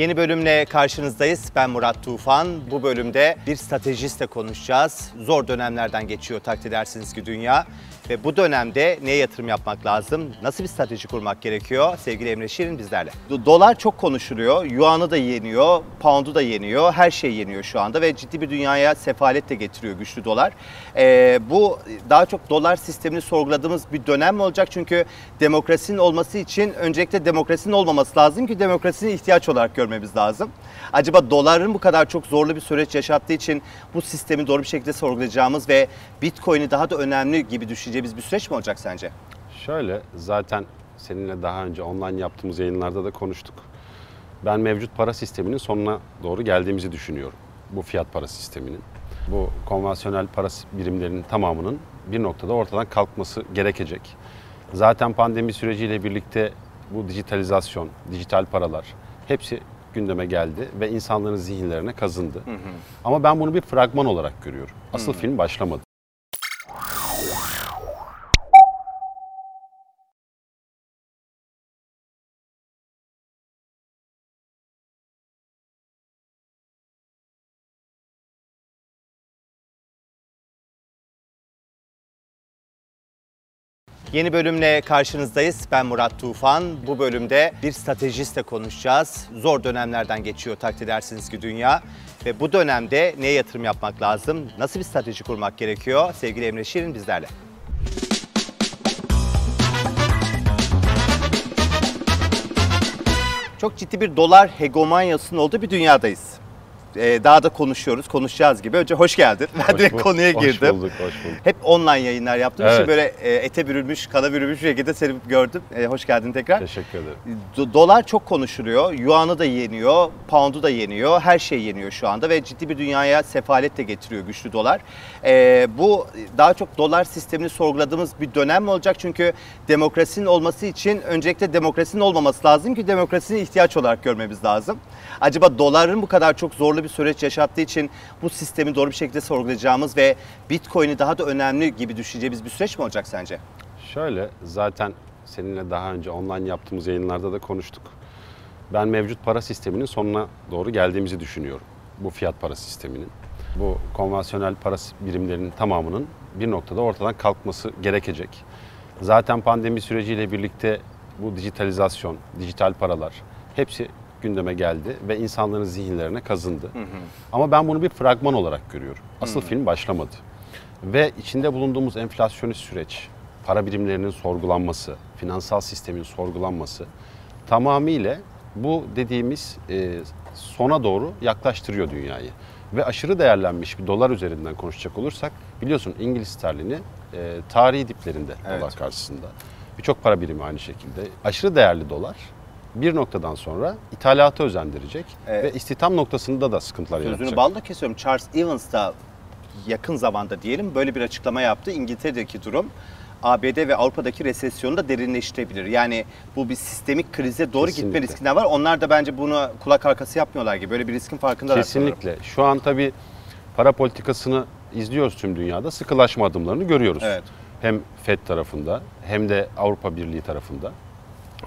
Yeni bölümle karşınızdayız. Ben Murat Tufan. Bu bölümde bir stratejistle konuşacağız. Zor dönemlerden geçiyor takdir edersiniz ki dünya. Ve bu dönemde neye yatırım yapmak lazım? Nasıl bir strateji kurmak gerekiyor? Sevgili Emre Şirin bizlerle. Do- Dolar çok konuşuluyor. Yuan'ı da yeniyor, pound'u da yeniyor. Her şey yeniyor şu anda ve ciddi bir dünyaya sefalet de getiriyor güçlü dolar. Ee, bu daha çok dolar sistemini sorguladığımız bir dönem mi olacak? Çünkü demokrasinin olması için öncelikle demokrasinin olmaması lazım ki demokrasinin ihtiyaç olarak görmemiz lazım. Acaba doların bu kadar çok zorlu bir süreç yaşattığı için bu sistemi doğru bir şekilde sorgulayacağımız ve Bitcoin'i daha da önemli gibi düşüneceğimiz bir süreç mi olacak sence? Şöyle zaten seninle daha önce online yaptığımız yayınlarda da konuştuk. Ben mevcut para sisteminin sonuna doğru geldiğimizi düşünüyorum. Bu fiyat para sisteminin. Bu konvansiyonel para birimlerinin tamamının bir noktada ortadan kalkması gerekecek. Zaten pandemi süreciyle birlikte bu dijitalizasyon, dijital paralar hepsi gündeme geldi ve insanların zihinlerine kazındı. Ama ben bunu bir fragman olarak görüyorum. Asıl film başlamadı. Yeni bölümle karşınızdayız. Ben Murat Tufan. Bu bölümde bir stratejistle konuşacağız. Zor dönemlerden geçiyor takdir edersiniz ki dünya. Ve bu dönemde neye yatırım yapmak lazım? Nasıl bir strateji kurmak gerekiyor? Sevgili Emre Şirin bizlerle. Çok ciddi bir dolar hegemonyasının olduğu bir dünyadayız. Ee, daha da konuşuyoruz, konuşacağız gibi. Önce hoş geldin. Ben Hoş direkt bul- konuya hoş girdim. bulduk, hoş bulduk. Hep online yayınlar yaptığım için Evet. böyle e, ete bürünmüş, kana bürünmüş bir şekilde seni gördüm. E, hoş geldin tekrar. Teşekkür ederim. Do- dolar çok konuşuluyor. Yuan'ı da yeniyor, pound'u da yeniyor. Her şey yeniyor şu anda ve ciddi bir dünyaya sefalet de getiriyor güçlü dolar. E, bu daha çok dolar sistemini sorguladığımız bir dönem mi olacak? Çünkü demokrasinin olması için öncelikle demokrasinin olmaması lazım ki demokrasinin ihtiyaç olarak görmemiz lazım. Acaba doların bu kadar çok zorlu bir süreç yaşattığı için bu sistemi doğru bir şekilde sorgulayacağımız ve Bitcoin'i daha da önemli gibi düşüneceğimiz bir süreç mi olacak sence? Şöyle zaten seninle daha önce online yaptığımız yayınlarda da konuştuk. Ben mevcut para sisteminin sonuna doğru geldiğimizi düşünüyorum. Bu fiyat para sisteminin. Bu konvansiyonel para birimlerinin tamamının bir noktada ortadan kalkması gerekecek. Zaten pandemi süreciyle birlikte bu dijitalizasyon, dijital paralar hepsi gündeme geldi ve insanların zihinlerine kazındı. Ama ben bunu bir fragman olarak görüyorum. Asıl film başlamadı. Ve içinde bulunduğumuz enflasyonist süreç, para birimlerinin sorgulanması, finansal sistemin sorgulanması tamamıyla bu dediğimiz e, sona doğru yaklaştırıyor dünyayı. Ve aşırı değerlenmiş bir dolar üzerinden konuşacak olursak biliyorsun İngiliz sterlini e, tarihi diplerinde Evet. dolar karşısında. Birçok para birimi aynı şekilde. Aşırı değerli dolar bir noktadan sonra ithalata özendirecek Evet. ve istihdam noktasında da sıkıntılar Sözünü yaratacak. balla kesiyorum. Charles Evans da yakın zamanda diyelim böyle bir açıklama yaptı. İngiltere'deki durum ABD ve Avrupa'daki resesyonu da derinleştirebilir. Yani bu bir sistemik krize doğru gitme Kesinlikle. riskinden var. Onlar da bence bunu kulak arkası yapmıyorlar gibi. Böyle bir riskin sanırım. Kesinlikle. Şu an tabii para politikasını izliyoruz tüm dünyada. Sıkılaşma adımlarını görüyoruz. Evet. Hem FED tarafında hem de Avrupa Birliği tarafında.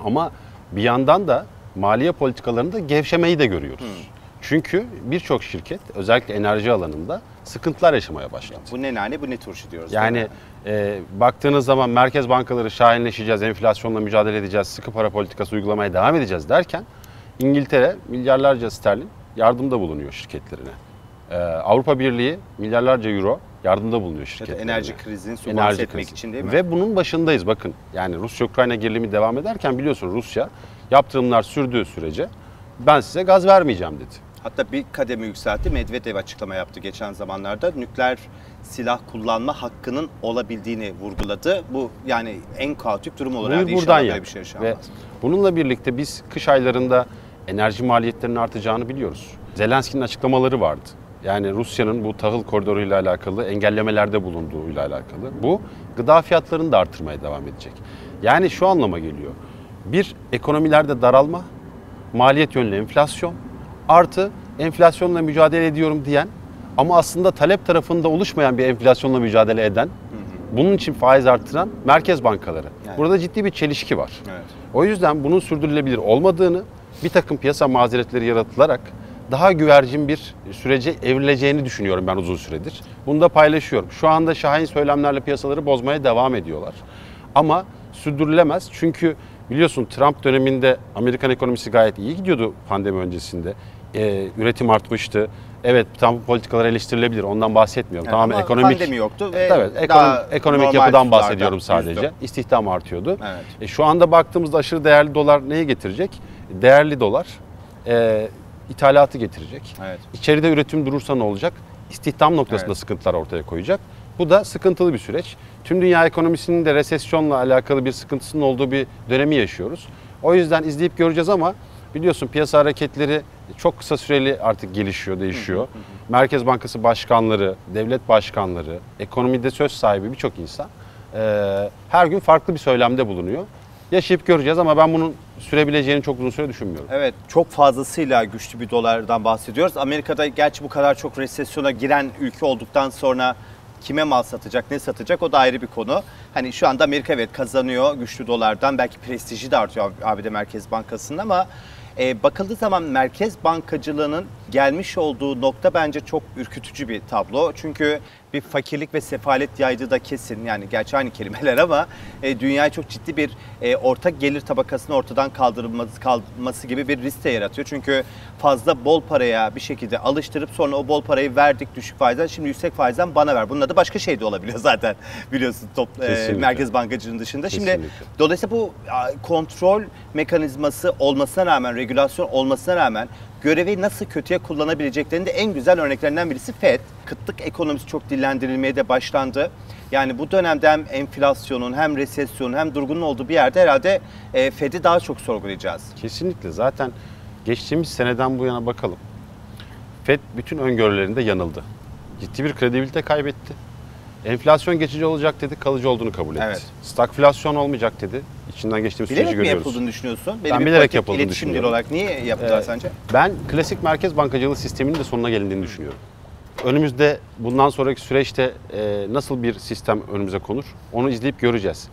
Ama bir yandan da maliye politikalarında gevşemeyi de görüyoruz. Çünkü birçok şirket özellikle enerji alanında sıkıntılar yaşamaya başladı. Bu ne nane bu ne turşu diyoruz. Yani e, baktığınız zaman merkez bankaları şahinleşeceğiz, enflasyonla mücadele edeceğiz, sıkı para politikası uygulamaya devam edeceğiz derken İngiltere milyarlarca sterlin yardımda bulunuyor şirketlerine. E, Avrupa Birliği milyarlarca euro yardımda bulunuyor İşte şirketlerine. enerji krizini sübvanse etmek krizi. için değil mi? Ve bunun başındayız bakın. Yani Rusya-Ukrayna gerilimi devam ederken biliyorsun Rusya yaptırımlar sürdüğü sürece ben size gaz vermeyeceğim dedi. Hatta bir kademe yükseltti. Medvedev açıklama yaptı geçen zamanlarda. Nükleer silah kullanma hakkının olabildiğini vurguladı. Bu yani en kaotik durum olur. Buyur buradan yap. bir şey Ve yaşanmaz. bununla birlikte biz kış aylarında enerji maliyetlerinin artacağını biliyoruz. Zelenski'nin açıklamaları vardı. Yani Rusya'nın bu tahıl koridoruyla alakalı engellemelerde bulunduğuyla alakalı. Bu gıda fiyatlarını da artırmaya devam edecek. Yani şu anlama geliyor. Bir ekonomilerde daralma, maliyet yönlü enflasyon artı enflasyonla mücadele ediyorum diyen ama aslında talep tarafında oluşmayan bir enflasyonla mücadele eden, bunun için faiz artıran merkez bankaları. Yani. Burada ciddi bir çelişki var. Evet. O yüzden bunun sürdürülebilir olmadığını bir takım piyasa mazeretleri yaratılarak daha güvercin bir sürece evrileceğini düşünüyorum ben uzun süredir. Bunu da paylaşıyorum. Şu anda şahin söylemlerle piyasaları bozmaya devam ediyorlar. Ama sürdürülemez çünkü biliyorsun Trump döneminde Amerikan ekonomisi gayet iyi gidiyordu pandemi öncesinde. Ee, üretim artmıştı. Evet Trump politikaları eleştirilebilir ondan bahsetmiyorum. Yani Tamamen ama ekonomik pandemi yoktu ve Evet, ekonomik, daha ekonomik yapıdan bahsediyorum sadece. yüzdü. İstihdam artıyordu. Evet. E, şu anda baktığımızda aşırı değerli dolar neyi getirecek? Değerli dolar e, ithalatı getirecek. Evet. İçeride üretim durursa ne olacak? İstihdam noktasında Evet. sıkıntılar ortaya koyacak. Bu da sıkıntılı bir süreç. Tüm dünya ekonomisinin de resesyonla alakalı bir sıkıntısının olduğu bir dönemi yaşıyoruz. O yüzden izleyip göreceğiz ama biliyorsun piyasa hareketleri çok kısa süreli artık gelişiyor, değişiyor. Merkez Bankası başkanları, devlet başkanları, ekonomide söz sahibi birçok insan eee, her gün farklı bir söylemde bulunuyor. Yaşayıp göreceğiz ama ben bunun sürebileceğini çok uzun süre düşünmüyorum. Evet çok fazlasıyla güçlü bir dolardan bahsediyoruz. Amerika'da gerçi bu kadar çok resesyona giren ülke olduktan sonra kime mal satacak, ne satacak o da ayrı bir konu. Hani şu anda Amerika evet kazanıyor güçlü dolardan. Belki prestiji de artıyor ABD Merkez Bankası'nın ama e, bakıldığı zaman merkez bankacılığının gelmiş olduğu nokta bence çok ürkütücü bir tablo. Çünkü bir fakirlik ve sefalet yaydığı da kesin. Yani gerçi aynı kelimeler ama e, dünyaya çok ciddi bir e, ortak gelir tabakasının ortadan kaldırılması kalması gibi bir risk de yaratıyor. Çünkü fazla bol paraya bir şekilde alıştırıp sonra o bol parayı verdik düşük faizden şimdi yüksek faizden bana ver. Bunun adı başka şey de olabiliyor zaten biliyorsun top, e, merkez bankacılığının dışında. Şimdi Kesinlikle. dolayısıyla bu kontrol mekanizması olmasına rağmen, regülasyon olmasına rağmen görevi nasıl kötüye kullanabileceklerinin de en güzel örneklerinden birisi FED. Kıtlık ekonomisi çok dillendirilmeye de başlandı. Yani bu dönemde hem enflasyonun hem resesyonun hem durgunun olduğu bir yerde herhalde e, Fed'i daha çok sorgulayacağız. Kesinlikle zaten geçtiğimiz seneden bu yana bakalım. FED bütün öngörülerinde yanıldı. Ciddi bir kredibilite kaybetti. Enflasyon geçici olacak dedi, kalıcı olduğunu kabul etti. Evet. Stagflasyon olmayacak dedi. İçinden geçtiğimiz süreci Bilerek mi görüyoruz. yapıldığını düşünüyorsun? Ben bir bilerek yapıldığını düşünüyorum. olarak niye yaptılar Ee, sence? Ben klasik merkez bankacılığı sisteminin de sonuna gelindiğini düşünüyorum. Önümüzde bundan sonraki süreçte e, nasıl bir sistem önümüze konur onu izleyip göreceğiz.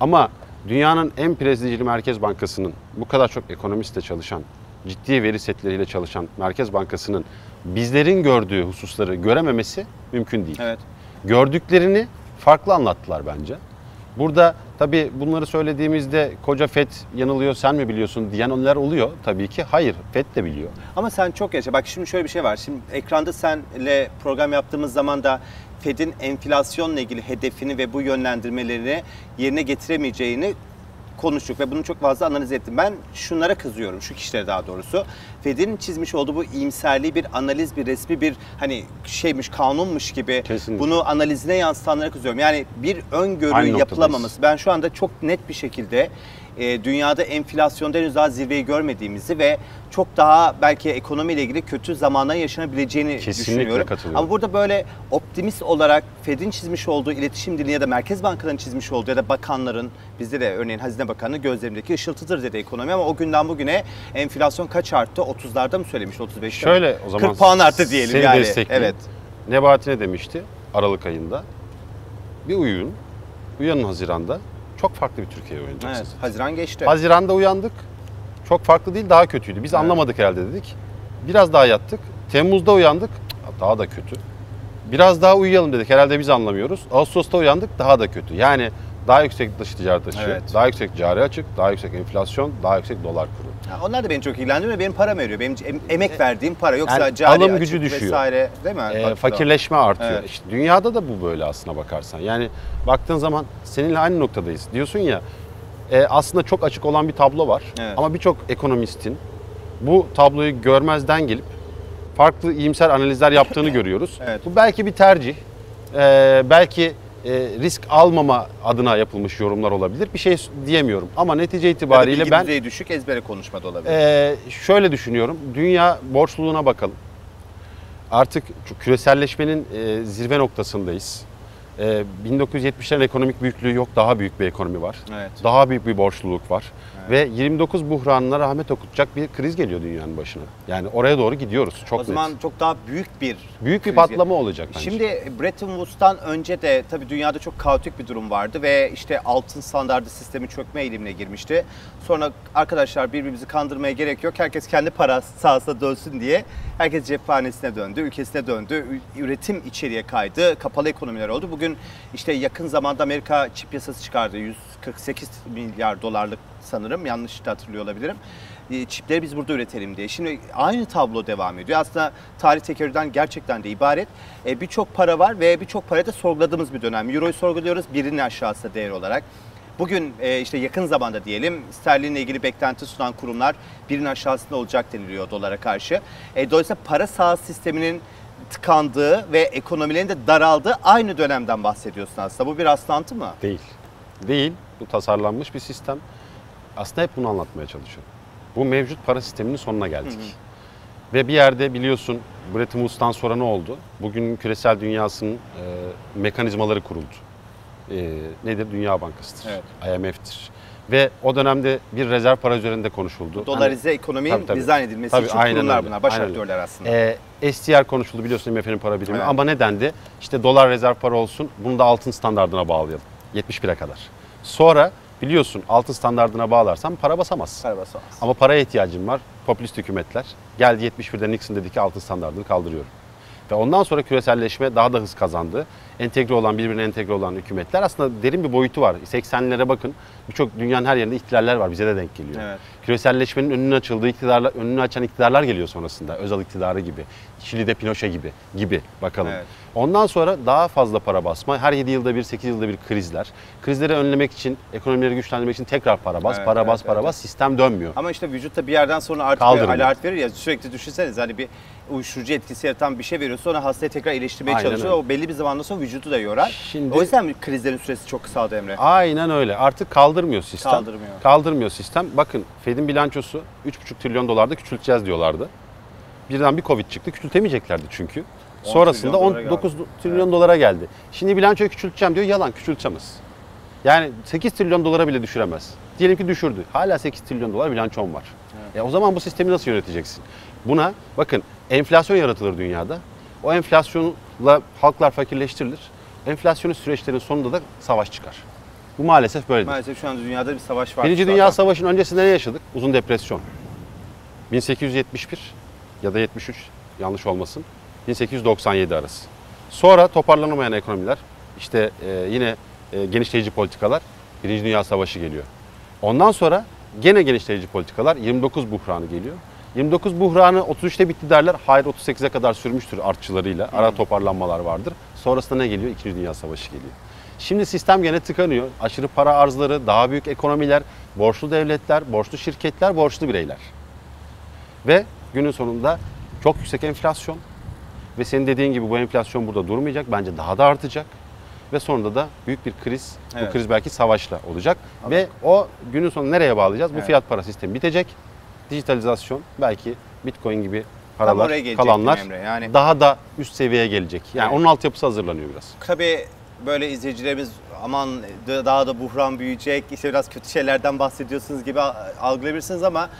Ama dünyanın en prestijli merkez bankasının bu kadar çok ekonomistle çalışan, ciddi veri setleriyle çalışan merkez bankasının bizlerin gördüğü hususları görememesi mümkün değil. Evet. Gördüklerini farklı anlattılar bence. Burada tabii bunları söylediğimizde koca FED yanılıyor sen mi biliyorsun diyenler oluyor tabii ki. Hayır FED de biliyor. Ama sen çok yaşa. Bak şimdi şöyle bir şey var. Şimdi ekranda senle program yaptığımız zaman da Fed'in enflasyonla ilgili hedefini ve bu yönlendirmelerini yerine getiremeyeceğini konuştuk ve bunu çok fazla analiz ettim. Ben şunlara kızıyorum, şu kişilere daha doğrusu. Fed'in çizmiş olduğu bu iyimserliği bir analiz, bir resmi, bir hani şeymiş, kanunmuş gibi Kesinlikle. bunu analizine yansıtanlara kızıyorum. Yani bir öngörü Aynı noktadayız. yapılamaması. Ben şu anda çok net bir şekilde e, dünyada enflasyonda henüz daha zirveyi görmediğimizi ve çok daha belki ekonomiyle ilgili kötü zamana yaşanabileceğini Kesinlikle düşünüyorum. katılıyorum. Ama burada böyle optimist olarak Fed'in çizmiş olduğu iletişim dili ya da Merkez Bankalarının çizmiş olduğu ya da bakanların bizde de örneğin Hazine Bakanı gözlerimdeki ışıltıdır dedi ekonomi ama o günden bugüne enflasyon kaç arttı? 30'larda mı söylemiş? 35'te mi? Şöyle o zaman 40 puan arttı diyelim seni yani. Evet. Nebati ne demişti Aralık ayında? Bir uyuyun. Uyanın Haziran'da. Çok farklı bir Türkiye Evet. oynayacaksınız. Haziran geçti. Haziran'da uyandık. Çok farklı değil, daha kötüydü. Biz Evet. anlamadık herhalde dedik. Biraz daha yattık. Temmuz'da uyandık. Daha da kötü. Biraz daha uyuyalım dedik. Herhalde biz anlamıyoruz. Ağustos'ta uyandık. Daha da kötü. Yani daha yüksek dış ticaret açığı, Evet. daha yüksek cari açık, daha yüksek enflasyon, daha yüksek dolar kuru. Ha, onlar da beni çok ilgilendiriyor. Benim param veriyor. Benim em- emek verdiğim para. Yoksa E, Yani cari alım açık gücü düşüyor. vesaire değil mi? Ee, Fatura. fakirleşme artıyor. Evet. İşte dünyada da bu böyle aslına bakarsan. Yani baktığın zaman seninle aynı noktadayız. Diyorsun ya e, aslında çok açık olan bir tablo var. Evet. Ama birçok ekonomistin bu tabloyu görmezden gelip farklı iyimser analizler yaptığını görüyoruz. Evet. Bu belki bir tercih. Ee, belki e, risk almama adına yapılmış yorumlar olabilir. Bir şey diyemiyorum. Ama netice Ya itibariyle bilgi ben düşük ezbere konuşmada olabilir. ee, şöyle düşünüyorum. Dünya borçluluğuna bakalım. Artık küreselleşmenin e, zirve noktasındayız. Ee, 1970'lerin ekonomik büyüklüğü yok, daha büyük bir ekonomi var. Evet. Daha büyük bir borçluluk var. Ve 29 buhranına rahmet okutacak bir kriz geliyor dünyanın başına. Yani oraya doğru gidiyoruz. Çok o zaman net. çok daha büyük bir Büyük bir kriz patlama olacak bence. Şimdi Bretton Woods'tan önce de tabii dünyada çok kaotik bir durum vardı ve işte altın standardı sistemi çökme eğilimine girmişti. Sonra arkadaşlar birbirimizi kandırmaya gerek yok. Herkes kendi para sahasına dönsün diye herkes cephanesine döndü, ülkesine döndü. Üretim içeriye kaydı, kapalı ekonomiler oldu. Bugün işte yakın zamanda Amerika çip yasası çıkardı. 148 milyar dolarlık sanırım yanlış da hatırlıyor olabilirim. E, Çipleri biz burada üretelim diye. Şimdi aynı tablo devam ediyor. Aslında tarih tekerrürden gerçekten de ibaret. E, birçok para var ve birçok parayı da sorguladığımız bir dönem. Euro'yu sorguluyoruz birinin aşağısı değer olarak. Bugün e, işte yakın zamanda diyelim sterlinle ilgili beklenti sunan kurumlar birinin aşağısında olacak deniliyor dolara karşı. E, dolayısıyla para sahası sisteminin tıkandığı ve ekonomilerin de daraldığı aynı dönemden bahsediyorsun aslında. Bu bir rastlantı mı? Değil. Değil. Bu tasarlanmış bir sistem. Aslında hep bunu anlatmaya çalışıyorum. Bu mevcut para sisteminin sonuna geldik. Ve bir yerde biliyorsun Bretton Woods'tan sonra ne oldu? Bugün küresel dünyasının e, mekanizmaları kuruldu. E, nedir? Dünya Bankası'dır. Evet. IMF'tir. Ve o dönemde bir rezerv para üzerinde konuşuldu. Dolarize ekonominin Tabii, tabii. dizayn edilmesi Tabii, için kurumlar öyle. bunlar. Baş aktörler aslında. Ee, STR konuşuldu biliyorsun IMF'nin para birimi Evet. ama nedendi? İşte dolar rezerv para olsun bunu da altın standardına bağlayalım 71'e kadar. Sonra biliyorsun altın standardına bağlarsan para basamazsın. Para basamaz. Ama paraya ihtiyacım var. Popülist hükümetler. Geldi 71'de Nixon dedi ki altın standartını kaldırıyorum. Ve ondan sonra küreselleşme daha da hız kazandı. Entegre olan, birbirine entegre olan hükümetler aslında derin bir boyutu var. 80'lere bakın birçok dünyanın her yerinde ihtilaller var. Bize de denk geliyor. Evet. Küreselleşmenin önünü açıldığı iktidarlar, önünü açan iktidarlar geliyor sonrasında. Özal iktidarı gibi. Şili'de Pinochet gibi gibi bakalım. Evet. Ondan sonra daha fazla para basma. Her 7 yılda bir, 8 yılda bir krizler. Krizleri önlemek için, ekonomileri güçlendirmek için tekrar para bas, Evet, para evet, bas, para evet. bas. Sistem dönmüyor. Ama işte vücutta bir yerden sonra artık Kaldırmıyor. bir alert verir ya sürekli düşünseniz hani bir uyuşturucu etkisi yaratan bir şey veriyor sonra hastayı tekrar iyileştirmeye Aynen çalışıyor. öyle. O belli bir zamandan sonra vücudu da yorar. Şimdi- o yüzden krizlerin süresi çok kısaldı Emre. Aynen öyle. Artık kaldırmıyor sistem. Kaldırmıyor. Kaldırmıyor sistem. Bakın Fed'in bilançosu 3,5 trilyon dolarda küçülteceğiz diyorlardı. Birden bir Covid çıktı. Küçültemeyeceklerdi çünkü. 10 Sonrasında trilyon dolara 19 geldi. trilyon dolara geldi. Şimdi bilançoyu küçülteceğim diyor. Yalan küçültemez. Yani 8 trilyon dolara bile düşüremez. Diyelim ki düşürdü. Hala 8 trilyon dolar bilançon var. E o zaman bu sistemi nasıl yöneteceksin? Buna bakın enflasyon yaratılır dünyada. O enflasyonla halklar fakirleştirilir. Enflasyonun süreçlerin sonunda da savaş çıkar. Bu maalesef böyledir. Maalesef şu an dünyada bir savaş var. Birinci. Dünya Savaşı'nın öncesinde ne yaşadık? Uzun depresyon. 1871 ya da 73 yanlış olmasın. 1897 arası. Sonra toparlanamayan ekonomiler, işte e, yine e, genişleyici politikalar, Birinci Dünya Savaşı geliyor. Ondan sonra gene genişleyici politikalar, 29 buhranı geliyor. 29 buhranı 33'te bitti derler. Hayır 38'e kadar sürmüştür artçılarıyla. Ara toparlanmalar vardır. Sonrasında ne geliyor? İkinci Dünya Savaşı geliyor. Şimdi sistem gene tıkanıyor. Aşırı para arzları, daha büyük ekonomiler, borçlu devletler, borçlu şirketler, borçlu bireyler. Ve günün sonunda çok yüksek enflasyon. Ve senin dediğin gibi bu enflasyon burada durmayacak. Bence daha da artacak. Ve sonunda da büyük bir kriz. Evet. Bu kriz belki savaşla olacak. Ve o günün sonunda nereye bağlayacağız? Bu Evet. fiyat para sistemi bitecek. Dijitalizasyon belki Bitcoin gibi paralar kalanlar Emre. Yani daha da üst seviyeye gelecek. Yani Evet. onun altyapısı hazırlanıyor biraz. tabii böyle izleyicilerimiz aman daha da buhran büyüyecek, işte biraz kötü şeylerden bahsediyorsunuz gibi algılayabilirsiniz ama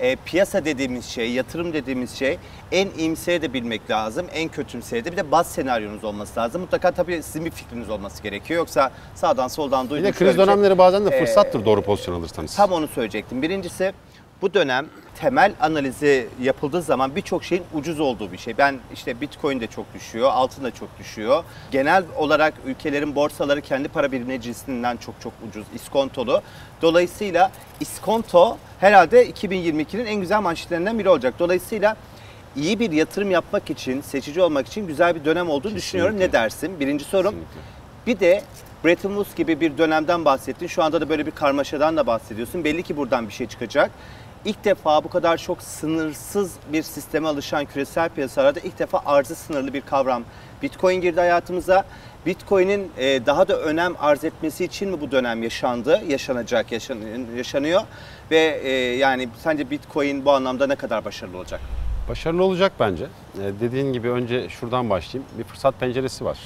e, piyasa dediğimiz şey, yatırım dediğimiz şey en iyimseye de bilmek lazım, en kötümseye de bir de baz senaryonuz olması lazım. Mutlaka tabii sizin bir fikriniz olması gerekiyor. Yoksa sağdan soldan Bir duydum. de kriz bir şey. dönemleri bazen de fırsattır doğru pozisyon alırsanız. Tam onu söyleyecektim. Birincisi bu dönem temel analizi yapıldığı zaman birçok şeyin ucuz olduğu bir şey. Ben işte Bitcoin de çok düşüyor, altın da çok düşüyor. Genel olarak ülkelerin borsaları kendi para birimleri cinsinden çok çok ucuz, iskontolu. Dolayısıyla iskonto herhalde 2022'nin en güzel manşetlerinden biri olacak. Dolayısıyla iyi bir yatırım yapmak için, seçici olmak için güzel bir dönem olduğunu düşünüyorum. Ne dersin? Birinci sorum. Kesinlikle. Bir de Bretton Woods gibi bir dönemden bahsettin. Şu anda da böyle bir karmaşadan da bahsediyorsun. Belli ki buradan bir şey çıkacak. İlk defa bu kadar çok sınırsız bir sisteme alışan küresel piyasalarda ilk defa arzı sınırlı bir kavram. Bitcoin girdi hayatımıza. Bitcoin'in e, daha da önem arz etmesi için mi bu dönem yaşandı, yaşanacak, yaşan, yaşanıyor ve e, yani sence Bitcoin bu anlamda ne kadar başarılı olacak? Başarılı olacak bence. Ee, dediğin gibi önce şuradan başlayayım. Bir fırsat penceresi var.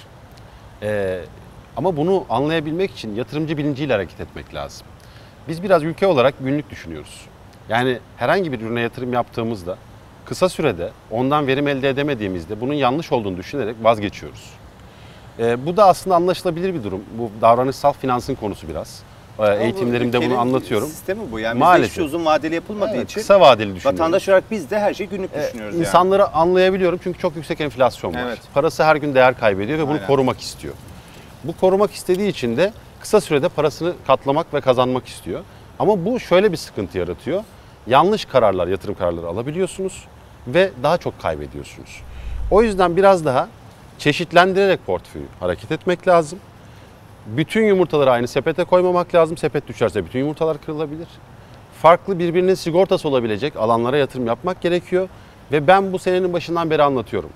Ama bunu anlayabilmek için yatırımcı bilinciyle hareket etmek lazım. Biz biraz ülke olarak günlük düşünüyoruz. Yani herhangi bir ürüne yatırım yaptığımızda kısa sürede ondan verim elde edemediğimizde bunun yanlış olduğunu düşünerek vazgeçiyoruz. Ee, bu da aslında anlaşılabilir bir durum. Bu davranışsal finansın konusu biraz. Bu eğitimlerimde bunu anlatıyorum. Sistemi bu. Yani bizde Maalesef. şey uzun vadeli yapılmadığı Evet, için kısa vadeli düşünüyoruz. vatandaş olarak biz de her şeyi günlük Ee, düşünüyoruz yani. İnsanları anlayabiliyorum çünkü çok yüksek enflasyon var. Evet. Parası her gün değer kaybediyor ve bunu Aynen. korumak istiyor. Bu korumak istediği için de kısa sürede parasını katlamak ve kazanmak istiyor. Ama bu şöyle bir sıkıntı yaratıyor. Yanlış kararlar, yatırım kararları alabiliyorsunuz ve daha çok kaybediyorsunuz. O yüzden biraz daha çeşitlendirerek portföyü hareket etmek lazım. Bütün yumurtaları aynı sepete koymamak lazım. Sepet düşerse bütün yumurtalar kırılabilir. Farklı birbirinin sigortası olabilecek alanlara yatırım yapmak gerekiyor. Ve ben bu senenin başından beri anlatıyorum.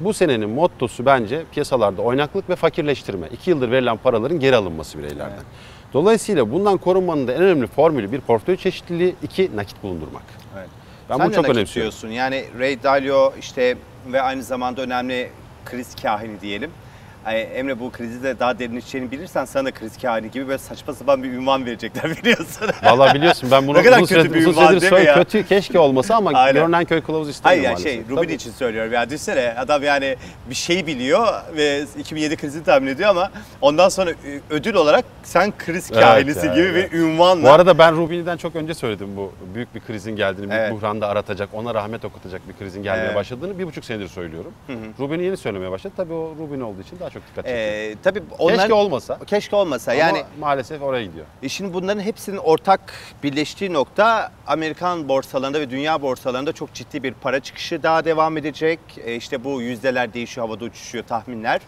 Bu senenin mottosu bence piyasalarda oynaklık ve fakirleştirme. İki yıldır verilen paraların geri alınması bireylerden. Evet. Dolayısıyla bundan korunmanın da en önemli formülü bir portföy çeşitliliği, iki nakit bulundurmak. Evet. Ben Sen bunu çok önemsiyorum. diyorsun. Yani Ray Dalio işte ve aynı zamanda önemli kriz kahini diyelim. Emre bu krizi de daha derinleşeceğini bilirsen sana da kriz kahini gibi böyle saçma sapan bir ünvan verecekler biliyorsun. Vallahi biliyorsun ben bunu uzun bir uzun süredir söyle- ya? kötü keşke olmasa ama Aynen. görünen köy kılavuz istemiyor Hayır yani şey. Rubin Tabii. için söylüyorum. Yani düşünsene adam yani bir şey biliyor ve 2007 krizini tahmin ediyor ama ondan sonra ödül olarak sen kriz Evet kahinisi ya, gibi evet. bir ünvanla. Bu arada ben Rubini'den çok önce söyledim bu büyük bir krizin geldiğini, büyük Evet. buhranda aratacak, ona rahmet okutacak bir krizin gelmeye Evet. başladığını bir buçuk senedir söylüyorum. Rubini yeni söylemeye başladı. Tabii o Rubin olduğu için daha çok dikkat çekiyor. Ee, tabii onlar Keşke olmasa. keşke olmasa. Yani Yani maalesef oraya gidiyor. E Şimdi bunların hepsinin ortak birleştiği nokta Amerikan borsalarında ve dünya borsalarında çok ciddi bir para çıkışı daha devam edecek. E işte bu yüzdeler değişiyor, havada uçuşuyor tahminler.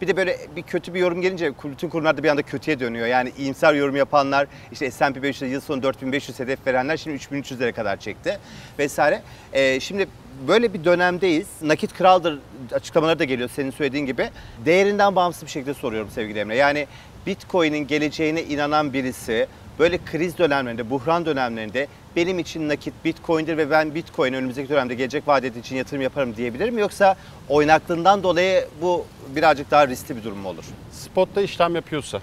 Bir de böyle bir kötü bir yorum gelince bütün kurumlar da bir anda kötüye dönüyor. Yani iyimser yorum yapanlar işte S&P 500 yıl sonu 4500 hedef verenler şimdi 3300'lere kadar çekti vesaire. E, şimdi böyle bir dönemdeyiz. Nakit kraldır açıklamaları da geliyor senin söylediğin gibi. Değerinden bağımsız bir şekilde soruyorum sevgili Emre. Yani Bitcoin'in geleceğine inanan birisi böyle kriz dönemlerinde, buhran dönemlerinde benim için nakit Bitcoin'dir ve ben Bitcoin önümüzdeki dönemde gelecek vadeti için yatırım yaparım diyebilir mi? Yoksa oynaklığından dolayı bu birazcık daha riskli bir durum mu olur? Spotta işlem yapıyorsa,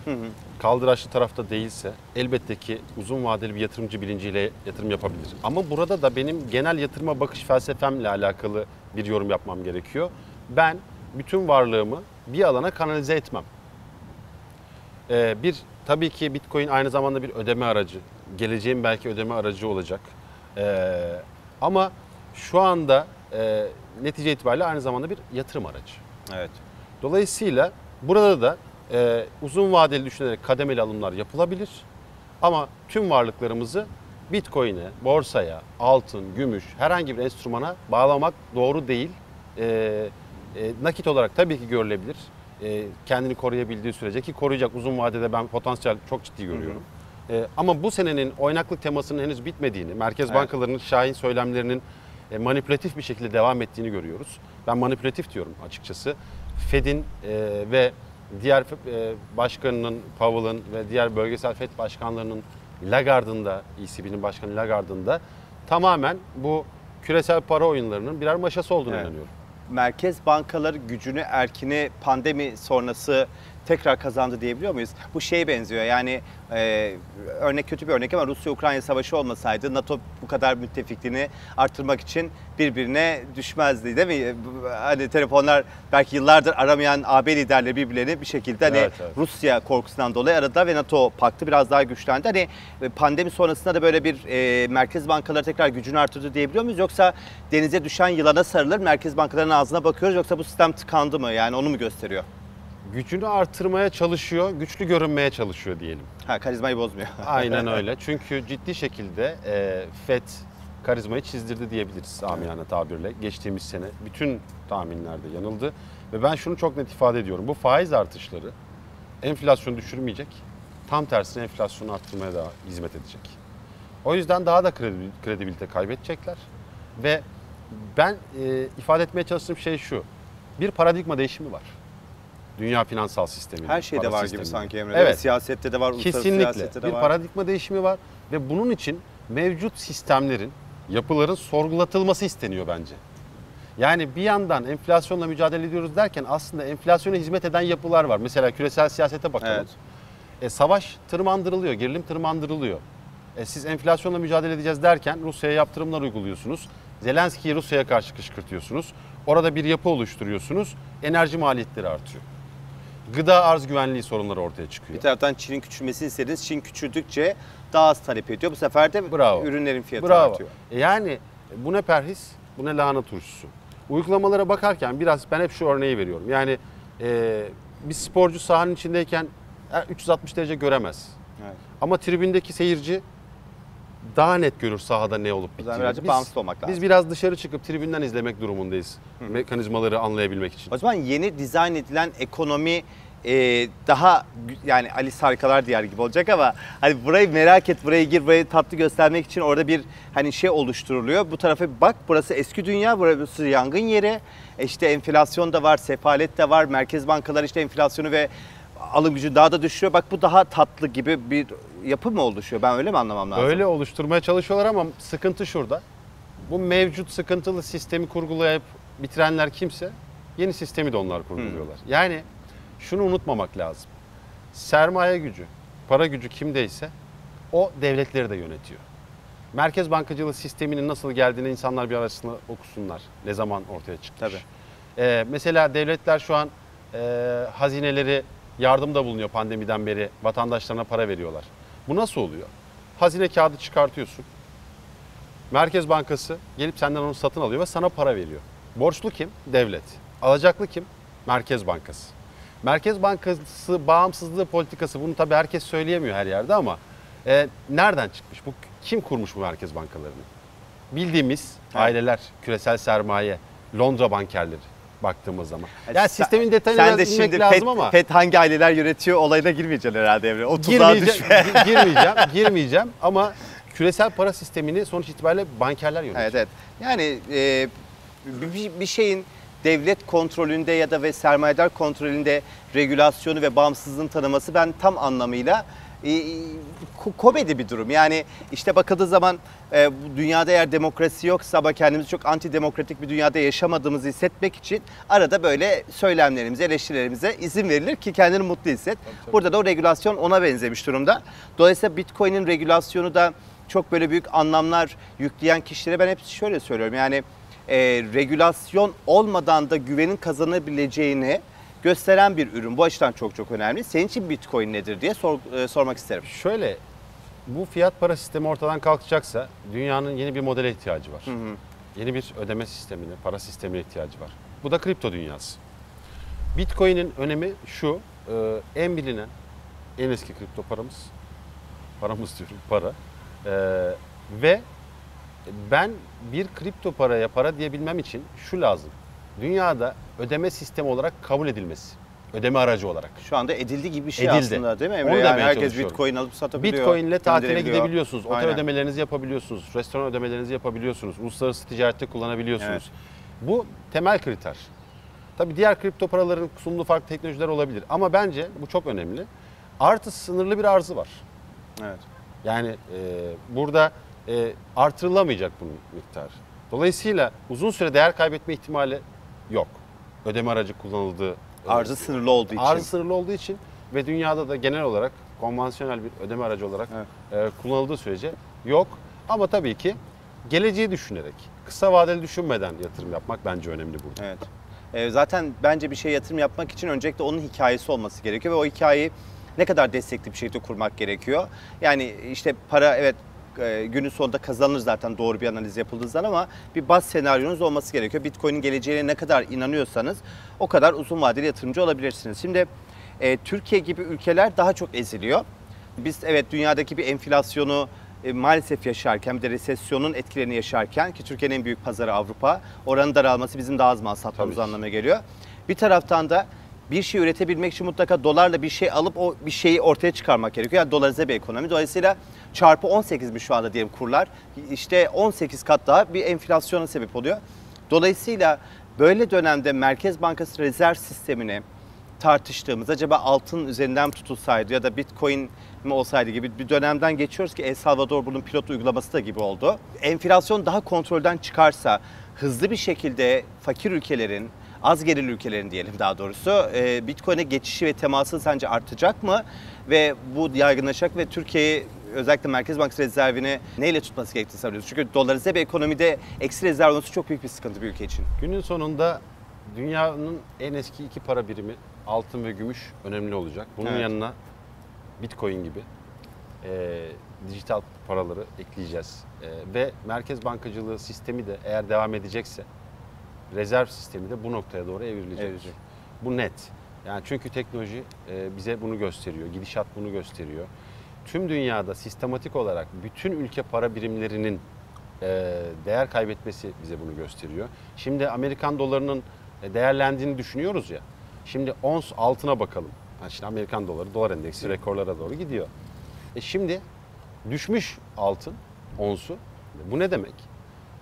kaldıraçlı tarafta değilse elbette ki uzun vadeli bir yatırımcı bilinciyle yatırım yapabilir. Ama burada da benim genel yatırıma bakış felsefemle alakalı bir yorum yapmam gerekiyor. Ben bütün varlığımı bir alana kanalize etmem. Ee, bir tabii ki Bitcoin aynı zamanda bir ödeme aracı. Geleceğin belki ödeme aracı olacak. Ee, ama şu anda e, netice itibariyle aynı zamanda bir yatırım aracı. Evet. Dolayısıyla burada da e, uzun vadeli düşünerek kademeli alımlar yapılabilir. Ama tüm varlıklarımızı Bitcoin'e, borsaya, altın, gümüş herhangi bir enstrümana bağlamak doğru değil. E, e, nakit olarak tabii ki görülebilir. E, kendini koruyabildiği sürece ki koruyacak uzun vadede ben potansiyel çok ciddi görüyorum. E, ama bu senenin oynaklık temasının henüz bitmediğini, merkez Evet. bankalarının şahin söylemlerinin e, manipülatif bir şekilde devam ettiğini görüyoruz. Ben manipülatif diyorum açıkçası. Fed'in e, ve diğer e, başkanının Powell'ın ve diğer bölgesel Fed başkanlarının Lagarde'ın da ECB'nin başkanı Lagarde'ın da tamamen bu küresel para oyunlarının birer maşası olduğunu Evet. inanıyorum. Merkez bankaları gücünü, erkini pandemi sonrası tekrar kazandı diyebiliyor muyuz? Bu şeye benziyor yani e, örnek kötü bir örnek ama Rusya-Ukrayna savaşı olmasaydı NATO bu kadar müttefikliğini arttırmak için birbirine düşmezdi değil mi? Hani telefonlar belki yıllardır aramayan AB liderleri birbirlerini bir şekilde hani Evet, evet. Rusya korkusundan dolayı aradılar ve NATO paktı biraz daha güçlendi. Hani e, pandemi sonrasında da böyle bir e, merkez bankaları tekrar gücünü artırdı diyebiliyor muyuz? Yoksa denize düşen yılana sarılır merkez bankalarının ağzına bakıyoruz yoksa bu sistem tıkandı mı? Yani onu mu gösteriyor? Gücünü artırmaya çalışıyor, güçlü görünmeye çalışıyor diyelim. Ha karizmayı bozmuyor. Aynen öyle. Çünkü ciddi şekilde e, FED karizmayı çizdirdi diyebiliriz amiyane tabirle. Geçtiğimiz sene bütün tahminlerde yanıldı. Ve ben şunu çok net ifade ediyorum. Bu faiz artışları enflasyonu düşürmeyecek. Tam tersine enflasyonu arttırmaya da hizmet edecek. O yüzden daha da kredi- kredibilite kaybedecekler. Ve ben e, ifade etmeye çalıştığım şey şu. Bir paradigma değişimi var. Dünya finansal sisteminin. Her şeyde var gibi sisteminin. sanki Emre. Evet. Siyasette de var, uluslararası Kesinlikle siyasette de bir var. paradigma değişimi var ve bunun için mevcut sistemlerin, yapıların sorgulatılması isteniyor bence. Yani bir yandan enflasyonla mücadele ediyoruz derken aslında enflasyona hizmet eden yapılar var. Mesela küresel siyasete bakalım. Evet. E, savaş tırmandırılıyor, gerilim tırmandırılıyor. E, siz enflasyonla mücadele edeceğiz derken Rusya'ya yaptırımlar uyguluyorsunuz. Zelenski'yi Rusya'ya karşı kışkırtıyorsunuz. Orada bir yapı oluşturuyorsunuz. Enerji maliyetleri artıyor. Gıda arz güvenliği sorunları ortaya çıkıyor. Bir taraftan Çin'in küçülmesini istediniz. Çin küçüldükçe daha az talep ediyor. Bu sefer de Bravo. ürünlerin fiyatı Bravo. artıyor. E, Yani bu ne perhis, bu ne lahana turşusu. Uygulamalara bakarken biraz ben hep şu örneği veriyorum. Yani e, bir sporcu sahanın içindeyken e, 360 derece göremez. Evet. Ama tribündeki seyirci daha net görür sahada ne olup bittiğini. birazcık Biz- bağımsız olmak lazım. Biz biraz dışarı çıkıp tribünden izlemek durumundayız. Mekanizmaları anlayabilmek için. O zaman yeni dizayn edilen ekonomi e, daha yani Alice Harikalar Diyarı gibi olacak ama hani burayı merak et, buraya gir, burayı tatlı göstermek için orada bir hani şey oluşturuluyor. Bu tarafa bak burası eski dünya, burası yangın yeri. E İşte enflasyon da var, sefalet de var. Merkez bankaları işte enflasyonu ve alım gücü daha da düşürüyor. Bak bu daha tatlı gibi bir yapı mı oluşuyor? Ben öyle mi anlamam lazım? Öyle oluşturmaya çalışıyorlar ama sıkıntı şurada. Bu mevcut sıkıntılı sistemi kurgulayıp bitirenler kimse yeni sistemi de onlar kurguluyorlar. Yani şunu unutmamak lazım. Sermaye gücü, para gücü kimdeyse o devletleri de yönetiyor. Merkez bankacılığı sisteminin nasıl geldiğini insanlar bir arasında okusunlar. Ne zaman ortaya çıkmış. Tabii. Ee, mesela devletler şu an e, hazineleri yardımda bulunuyor pandemiden beri. Vatandaşlarına para veriyorlar. Bu nasıl oluyor? Hazine kağıdı çıkartıyorsun. Merkez Bankası gelip senden onu satın alıyor ve sana para veriyor. Borçlu kim? Devlet. Alacaklı kim? Merkez Bankası. Merkez Bankası bağımsızlığı politikası bunu tabii herkes söyleyemiyor her yerde ama e, nereden çıkmış? Bu kim kurmuş bu merkez bankalarını? Bildiğimiz aileler, küresel sermaye, Londra bankerleri baktığımız zaman. Yani sistemin detayına Sen de şimdi lazım FED, ama FED hangi aileler yönetiyor olayına girmeyeceksin herhalde Emre. O tuzağa girmeyeceğim, düşme. gi- girmeyeceğim, girmeyeceğim ama küresel para sistemini sonuç itibariyle bankerler yönetiyor. Evet evet. Yani e, bir, bir şeyin devlet kontrolünde ya da ve sermayedar kontrolünde regülasyonu ve bağımsızlığın tanıması ben tam anlamıyla komedi bir durum. Yani işte bakıldığı zaman e, bu dünyada eğer demokrasi yoksa ama kendimizi çok antidemokratik bir dünyada yaşamadığımızı hissetmek için arada böyle söylemlerimize, eleştirilerimize izin verilir ki kendini mutlu hisset. tabii. Burada da o regülasyon ona benzemiş durumda. Dolayısıyla Bitcoin'in regülasyonu da çok böyle büyük anlamlar yükleyen kişilere ben hep şöyle söylüyorum. Yani e, regülasyon olmadan da güvenin kazanabileceğini gösteren bir ürün. Bu açıdan çok çok önemli. Senin için Bitcoin nedir diye sor- e, sormak isterim. Şöyle, bu fiyat para sistemi ortadan kalkacaksa dünyanın yeni bir modele ihtiyacı var. Yeni bir ödeme sistemine, para sistemine ihtiyacı var. Bu da kripto dünyası. Bitcoin'in önemi şu, e, en bilinen, en eski kripto paramız, paramız diyorum, para. E, ve ben bir kripto paraya para diyebilmem için şu lazım. Dünyada ödeme sistemi olarak kabul edilmesi. Ödeme aracı olarak. Şu anda edildi gibi bir şey Edildi. aslında değil mi Emre? Onu yani herkes. Bitcoin alıp satabiliyor. Bitcoin ile tatile gidebiliyorsunuz. Otel Aynen. ödemelerinizi yapabiliyorsunuz. Restoran ödemelerinizi yapabiliyorsunuz. Uluslararası ticarette kullanabiliyorsunuz. Evet. Bu temel kriter. Tabii diğer kripto paraların sunduğu farklı teknolojiler olabilir. Ama bence bu çok önemli. Artı sınırlı bir arzı var. Evet. Yani e, burada e, artırılamayacak bunun miktarı. Dolayısıyla uzun süre değer kaybetme ihtimali yok. Ödeme aracı kullanıldığı Arzı sınırlı olduğu için. Arz sınırlı olduğu için ve dünyada da genel olarak konvansiyonel bir ödeme aracı olarak e, kullanıldığı sürece yok. Ama tabii ki geleceği düşünerek, kısa vadeli düşünmeden yatırım yapmak bence önemli burada. Evet. Ee, zaten bence bir şey yatırım yapmak için öncelikle onun hikayesi olması gerekiyor ve o hikayeyi ne kadar destekli bir şekilde kurmak gerekiyor. Yani işte para evet e, günün sonunda kazanılır zaten doğru bir analiz yapıldığı zaman ama bir baz senaryonuz olması gerekiyor. Bitcoin'in geleceğine ne kadar inanıyorsanız o kadar uzun vadeli yatırımcı olabilirsiniz. Şimdi e, Türkiye gibi ülkeler daha çok eziliyor. Biz evet dünyadaki bir enflasyonu e, maalesef yaşarken bir de resesyonun etkilerini yaşarken ki Türkiye'nin en büyük pazarı Avrupa. Oranın daralması bizim daha az mal satmamız anlamına geliyor. Bir taraftan da bir şey üretebilmek için mutlaka dolarla bir şey alıp o bir şeyi ortaya çıkarmak gerekiyor. Yani dolarize bir ekonomi. Dolayısıyla çarpı 18 mi şu anda diyelim kurlar. İşte 18 kat daha bir enflasyona sebep oluyor. Dolayısıyla böyle dönemde Merkez Bankası rezerv sistemini tartıştığımız acaba altın üzerinden tutulsaydı ya da bitcoin mi olsaydı gibi bir dönemden geçiyoruz ki El Salvador bunun pilot uygulaması da gibi oldu. Enflasyon daha kontrolden çıkarsa hızlı bir şekilde fakir ülkelerin, az gelirli ülkelerin diyelim daha doğrusu e, Bitcoin'e geçişi ve teması sence artacak mı? Ve bu yaygınlaşacak ve Türkiye'yi özellikle Merkez Bankası rezervini neyle tutması gerektiğini sanıyoruz. Çünkü dolarize bir ekonomide eksi rezerv olması çok büyük bir sıkıntı bir ülke için. Günün sonunda dünyanın en eski iki para birimi altın ve gümüş önemli olacak. Bunun Evet. yanına Bitcoin gibi e, dijital paraları ekleyeceğiz. E, ve merkez bankacılığı sistemi de eğer devam edecekse rezerv sistemi de bu noktaya doğru evrilecek. Evrilecek. Bu net. Yani çünkü teknoloji e, bize bunu gösteriyor, gidişat bunu gösteriyor. Tüm dünyada sistematik olarak bütün ülke para birimlerinin e, değer kaybetmesi bize bunu gösteriyor. Şimdi Amerikan dolarının e, değerlendiğini düşünüyoruz ya. Şimdi ons altına bakalım. Ha şimdi Amerikan doları, dolar endeksi rekorlara doğru gidiyor. E şimdi düşmüş altın onsu. Bu ne demek?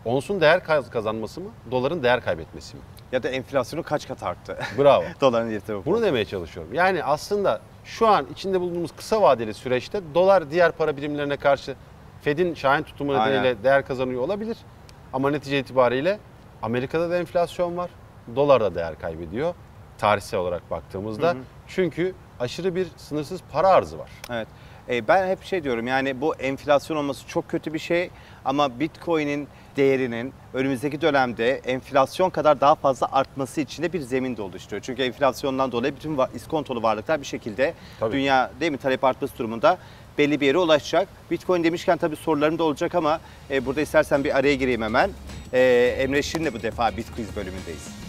Onsun değer kaz- kazanması mı, doların değer kaybetmesi mi? Ya da enflasyonu kaç kat arttı? Bravo. Doların yatırımı. Bunu demeye çalışıyorum. Yani aslında şu an içinde bulunduğumuz kısa vadeli süreçte dolar diğer para birimlerine karşı Fed'in şahin tutumu Aynen. nedeniyle değer kazanıyor olabilir. Ama netice itibariyle Amerika'da da enflasyon var. Dolar da değer kaybediyor tarihsel olarak baktığımızda. Hı hı. Çünkü aşırı bir sınırsız para arzı var. Evet. E, ben hep şey diyorum yani bu enflasyon olması çok kötü bir şey ama Bitcoin'in değerinin önümüzdeki dönemde enflasyon kadar daha fazla artması için de bir zemin de oluşturuyor. Çünkü enflasyondan dolayı bütün iskontolu varlıklar bir şekilde Tabii. dünya değil mi talep artması durumunda belli bir yere ulaşacak. Bitcoin demişken tabii sorularım da olacak ama e, burada istersen bir araya gireyim hemen. E, Emre Şirin'le bu defa Bitquiz bölümündeyiz.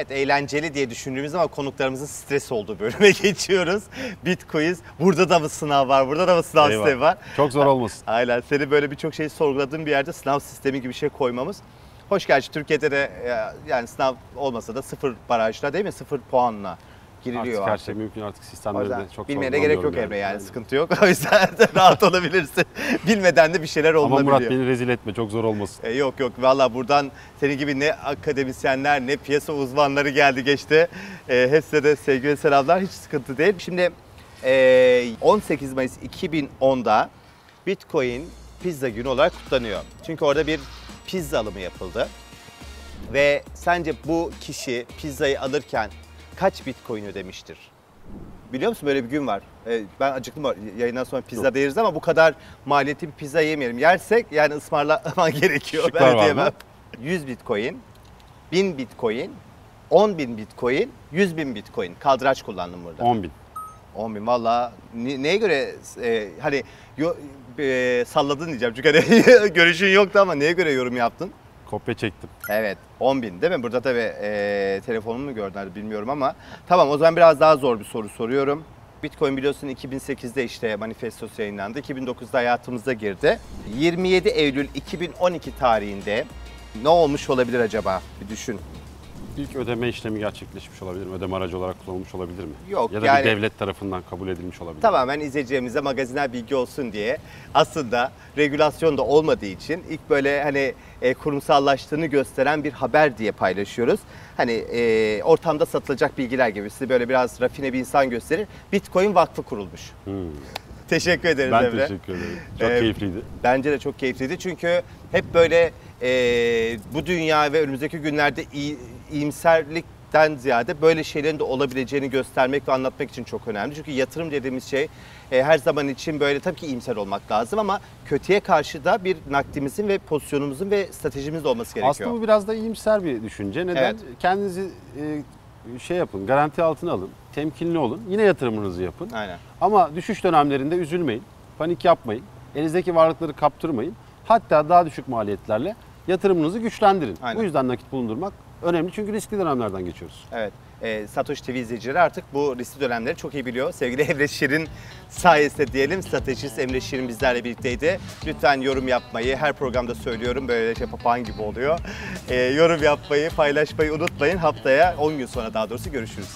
Evet eğlenceli diye düşündüğümüz ama konuklarımızın stres olduğu bölüme geçiyoruz. Bitquiz. Burada da mı sınav var? Burada da mı sınav Eyvah. sistemi var? Çok zor olmasın. Aynen. Seni böyle birçok şeyi sorguladığın bir yerde sınav sistemi gibi bir şey koymamız. Hoş gerçi Türkiye'de de e, yani sınav olmasa da sıfır barajla değil mi? Sıfır puanla giriliyor Artık her artık. şey mümkün artık O sistemleri yüzden de çok bilmeye de gerek yok sorgulamıyorum Emre yani. Sıkıntı yok. O yüzden de rahat olabilirsin. Bilmeden de bir şeyler Ama olabiliyor. Murat beni rezil etme çok zor olmasın. E, yok yok valla buradan senin gibi ne akademisyenler ne piyasa uzmanları geldi geçti. E, hepsine de sevgi ve selamlar hiç sıkıntı değil. Şimdi e, 18 Mayıs 2010'da Bitcoin pizza günü olarak kutlanıyor. Çünkü orada bir pizza alımı yapıldı. Ve sence bu kişi pizzayı alırken kaç Bitcoin ödemiştir? Biliyor musun böyle bir gün var. Ee, ben acıktım yayından sonra pizza Yok. da yeriz ama bu kadar maliyetli bir pizza yemeyelim. Yersek yani ısmarlaman gerekiyor. Şıklar ben var mı? 100 bitcoin, 1000 bitcoin, 10 bin bitcoin, 100 bin bitcoin. Kaldıraç kullandım burada. 10 bin. 10 bin valla ne- neye göre e, hani yo- e, salladın diyeceğim çünkü hani görüşün yoktu ama neye göre yorum yaptın? Kopya çektim. Evet 10 bin değil mi? Burada tabii e, telefonumu mu gördüler bilmiyorum ama tamam o zaman biraz daha zor bir soru soruyorum. Bitcoin biliyorsun 2008'de işte manifestosu yayınlandı. 2009'da hayatımıza girdi. 27 Eylül 2012 tarihinde ne olmuş olabilir acaba? Bir düşün. İlk ödeme işlemi gerçekleşmiş olabilir mi? Ödeme aracı olarak kullanılmış olabilir mi? Yok, Ya da yani- bir devlet tarafından kabul edilmiş olabilir mi? Tamamen izleyicilerimize magazinel bilgi olsun diye aslında regülasyon da olmadığı için ilk böyle hani e, kurumsallaştığını gösteren bir haber diye paylaşıyoruz. Hani e, ortamda satılacak bilgiler gibi sizi böyle biraz rafine bir insan gösterir. Bitcoin Vakfı kurulmuş. Hmm. Teşekkür ederiz Ben Emre. teşekkür ederim. Çok Ee, keyifliydi. Bence de çok keyifliydi çünkü hep böyle e, bu dünya ve önümüzdeki günlerde iyi, iyimserlikten ziyade böyle şeylerin de olabileceğini göstermek ve anlatmak için çok önemli. Çünkü yatırım dediğimiz şey e, her zaman için böyle tabii ki iyimser olmak lazım ama kötüye karşı da bir nakdimizin ve pozisyonumuzun ve stratejimizin de olması gerekiyor. Aslında bu biraz da iyimser bir düşünce. Neden? Evet. Kendinizi e, şey yapın, garanti altına alın, temkinli olun. Yine yatırımınızı yapın. Aynen. Ama düşüş dönemlerinde üzülmeyin, panik yapmayın. Elinizdeki varlıkları kaptırmayın. Hatta daha düşük maliyetlerle yatırımınızı güçlendirin. Aynen. Bu yüzden nakit bulundurmak önemli çünkü riskli dönemlerden geçiyoruz. Evet. E, Satoshi TV izleyicileri artık bu riskli dönemleri çok iyi biliyor. Sevgili Emre Şirin sayesinde diyelim stratejist Emre Şirin bizlerle birlikteydi. Lütfen yorum yapmayı, her programda söylüyorum böyle şey papağan gibi oluyor. E, yorum yapmayı, paylaşmayı unutmayın. Haftaya 10 gün sonra daha doğrusu görüşürüz.